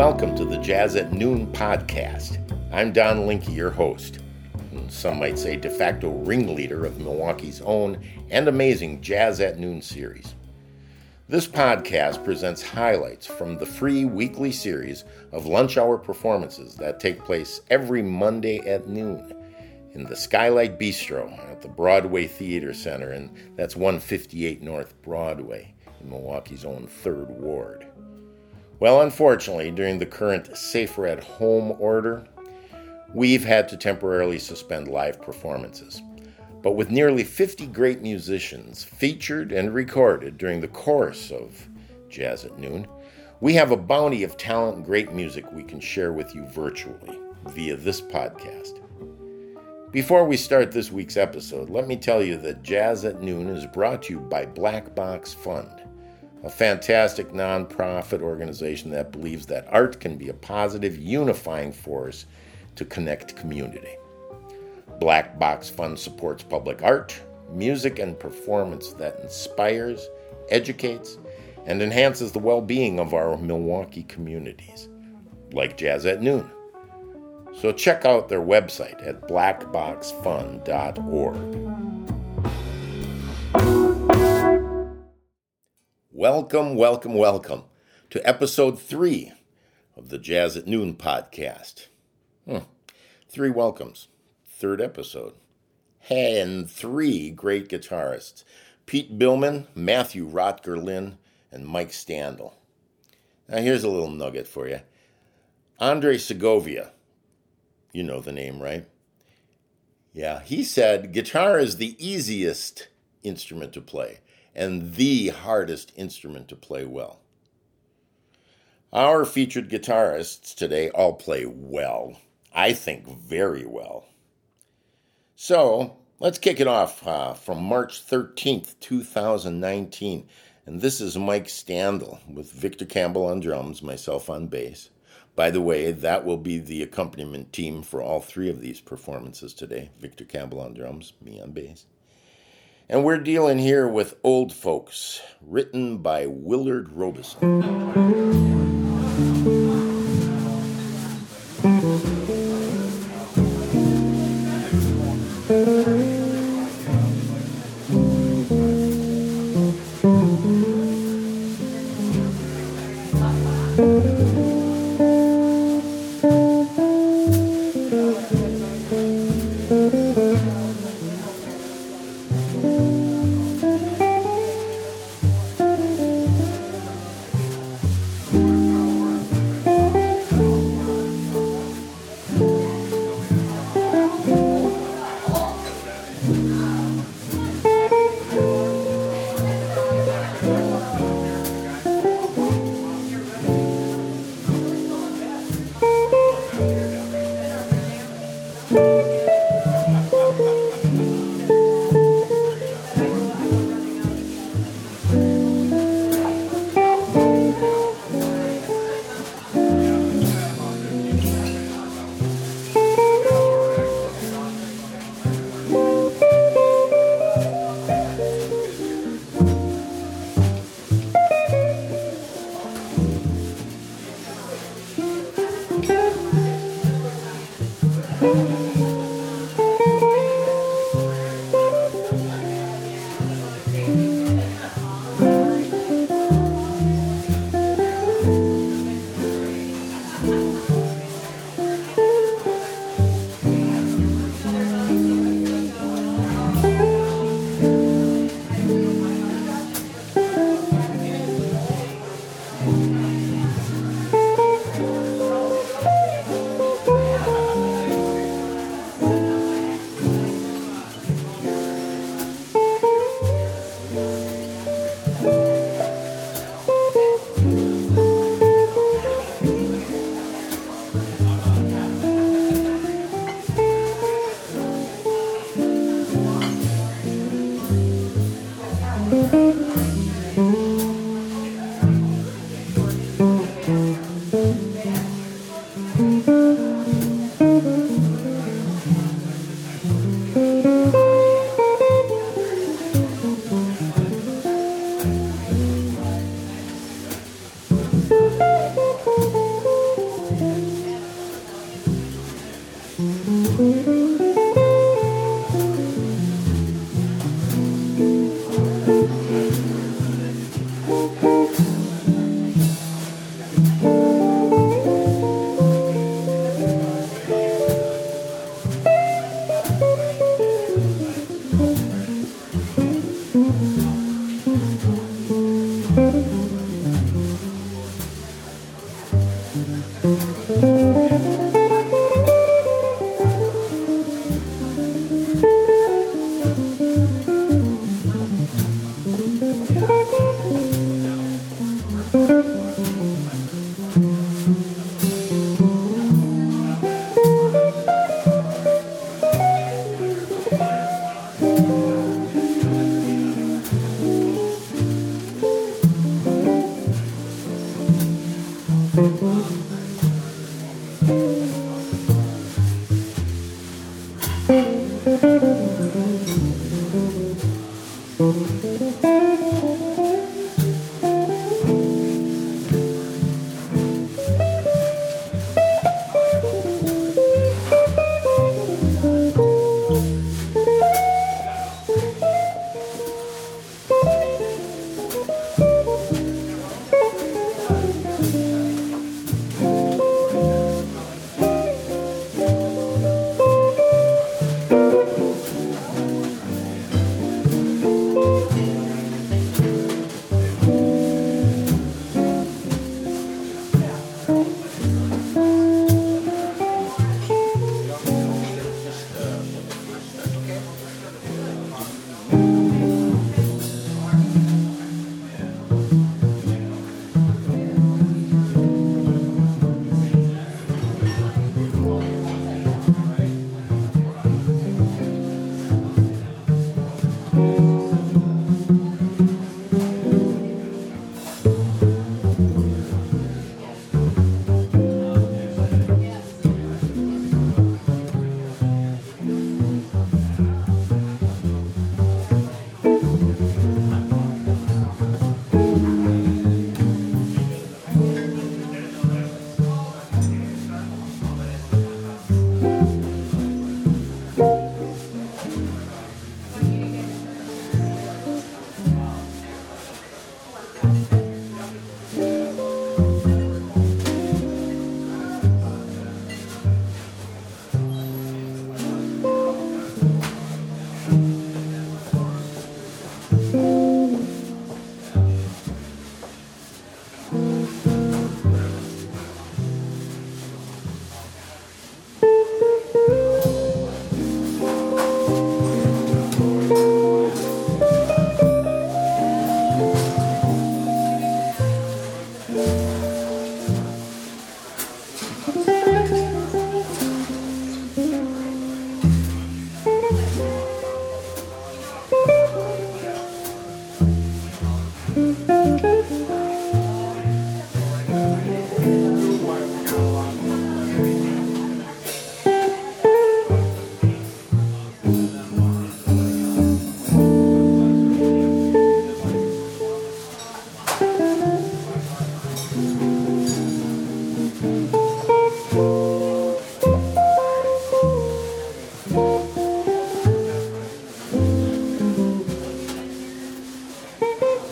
welcome to the Jazz at Noon podcast. I'm Don Linke, your host. And some might say de facto ringleader of Milwaukee's own and amazing Jazz at Noon series. This podcast presents highlights from the free weekly series of lunch hour performances that take place every Monday at noon in the Skylight Bistro at the Broadway Theater Center, and that's 158 North Broadway in Milwaukee's own Third Ward. Well, unfortunately, during the current Safer at Home order, we've had to temporarily suspend live performances. But with nearly 50 great musicians featured and recorded during the course of Jazz at Noon, we have a bounty of talent and great music we can share with you virtually via this podcast. Before we start this week's episode, let me tell you that Jazz at Noon is brought to you by Black Box Fund a fantastic nonprofit organization that believes that art can be a positive unifying force to connect community. Black Box Fund supports public art, music, and performance that inspires, educates, and enhances the well being of our Milwaukee communities, like Jazz at Noon. So check out their website at blackboxfund.org. Welcome, welcome, welcome to episode three of the Jazz at Noon podcast. Hmm. Three welcomes, third episode, and three great guitarists Pete Billmann, Matthew Rotker and Mike Standal. Now, here's a little nugget for you Andre Segovia, you know the name, right? Yeah, he said guitar is the easiest instrument to play and the hardest instrument to play well. Our featured guitarists today all play well. I think very well. So let's kick it off uh, from March 13th, 2019. And this is Mike Standal with Victor Campbell on drums, myself on bass. By the way, that will be the accompaniment team for all three of these performances today Victor Campbell on drums, me on bass. And we're dealing here with Old Folks, written by Willard Robison.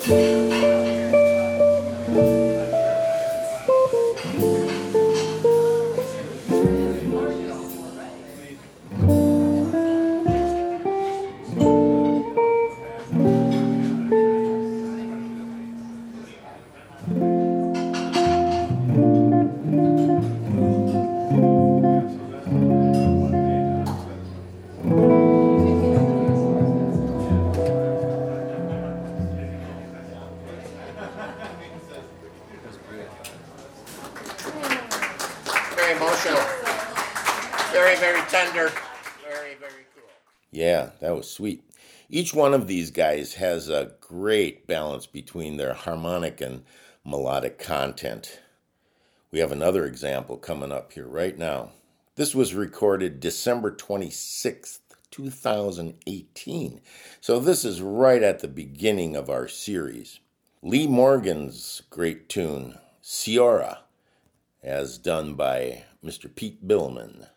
Yeah. Each one of these guys has a great balance between their harmonic and melodic content. We have another example coming up here right now. This was recorded December 26th, 2018. So this is right at the beginning of our series. Lee Morgan's great tune, Ceora, as done by Mr. Pete Billmann.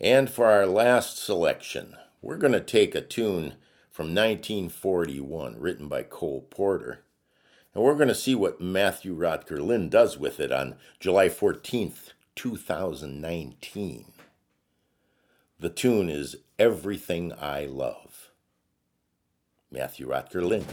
And for our last selection, we're going to take a tune from 1941 written by Cole Porter. And we're going to see what Matthew Rotker Lynn does with it on July 14th, 2019. The tune is Everything I Love. Matthew Rotker Lynn.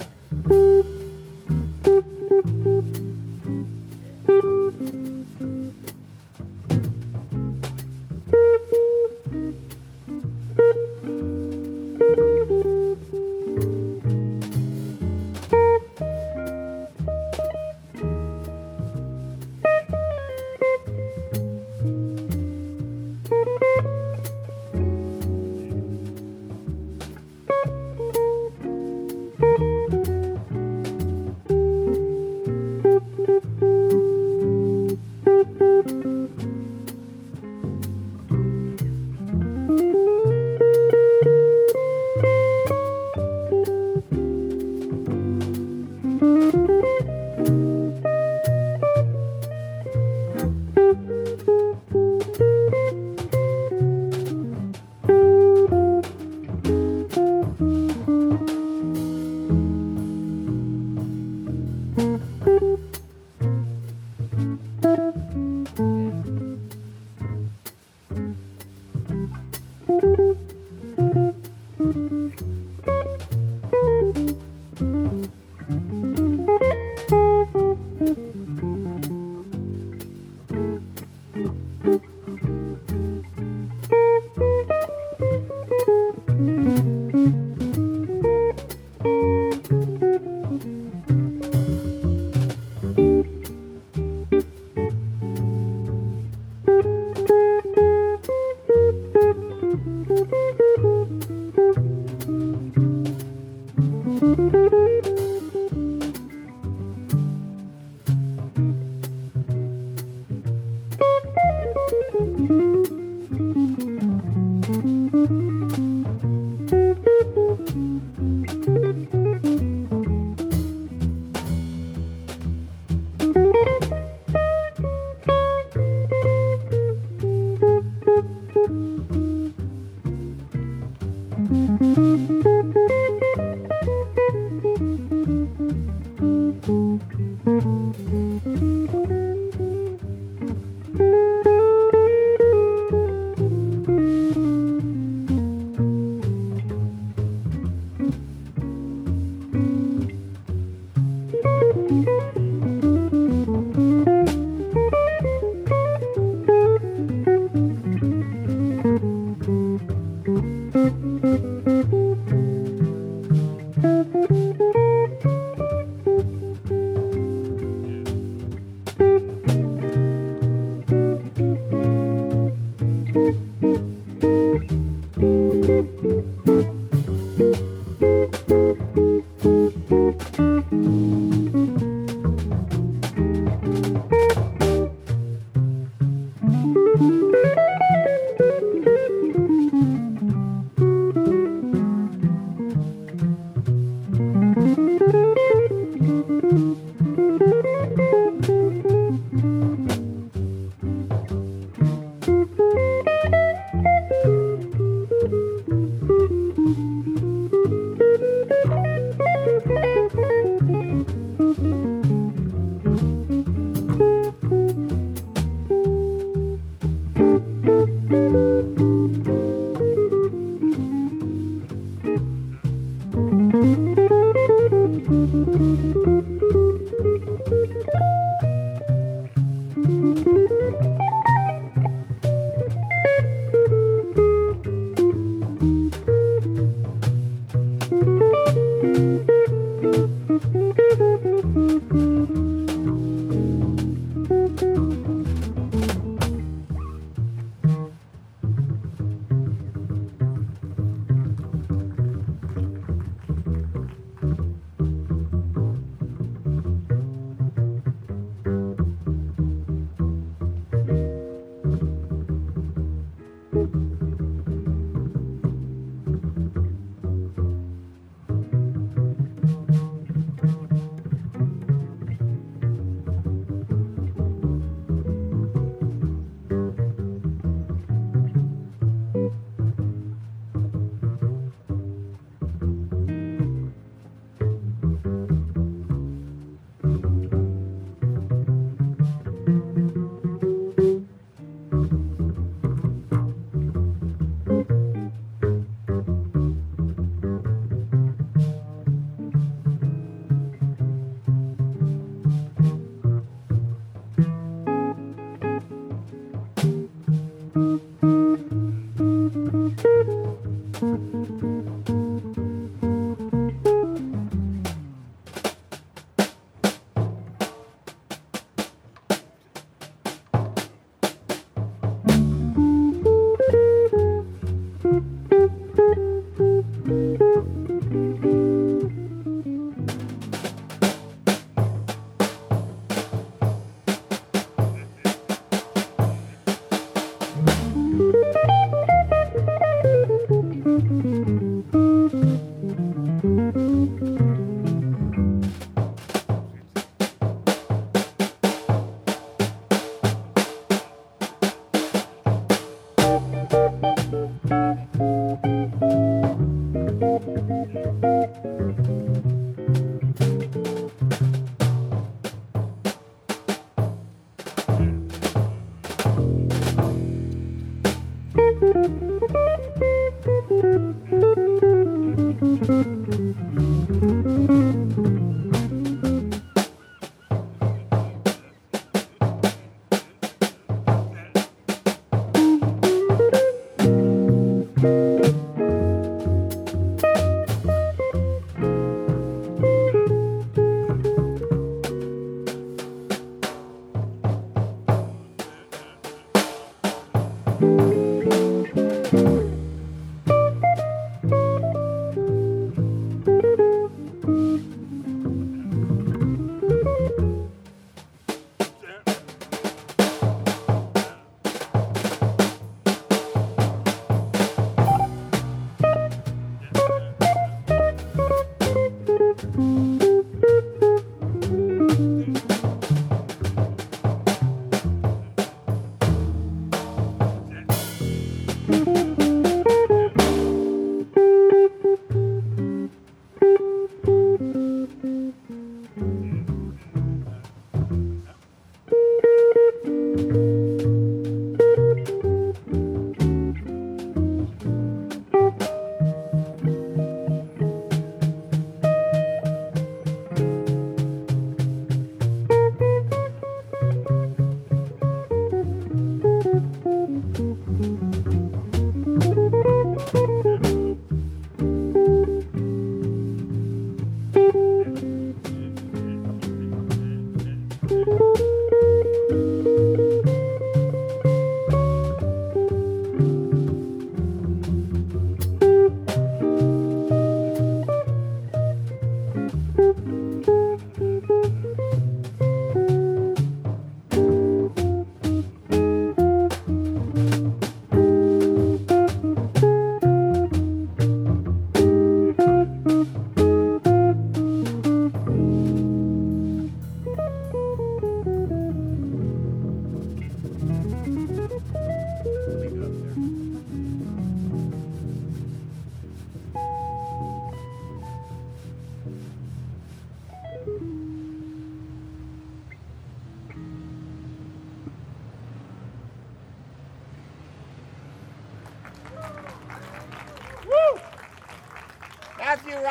Mm-hmm.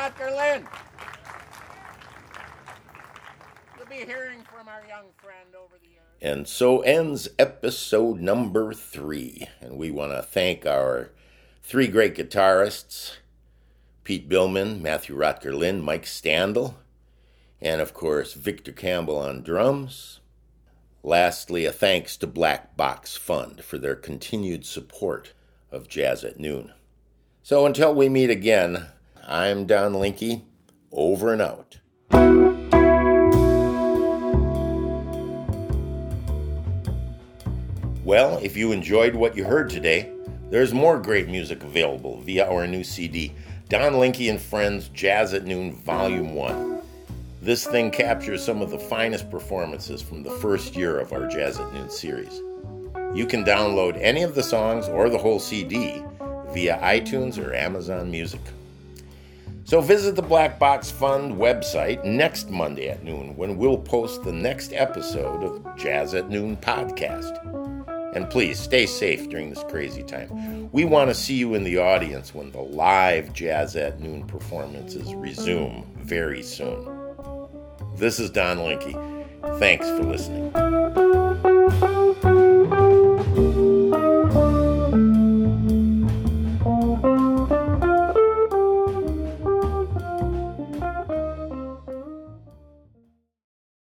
Rotker Lynn. You'll be hearing from our young friend over the years. And so ends episode number three. And we want to thank our three great guitarists Pete Billmann, Matthew Rotker Lynn, Mike Standal, and of course Victor Campbell on drums. Lastly, a thanks to Black Box Fund for their continued support of Jazz at Noon. So until we meet again, I'm Don Linke, over and out. Well, if you enjoyed what you heard today, there's more great music available via our new CD, Don Linke and Friends Jazz at Noon Volume 1. This thing captures some of the finest performances from the first year of our Jazz at Noon series. You can download any of the songs or the whole CD via iTunes or Amazon Music. So visit the Black Box Fund website next Monday at noon when we'll post the next episode of Jazz at Noon podcast. And please stay safe during this crazy time. We want to see you in the audience when the live Jazz at Noon performances resume very soon. This is Don Linke. Thanks for listening.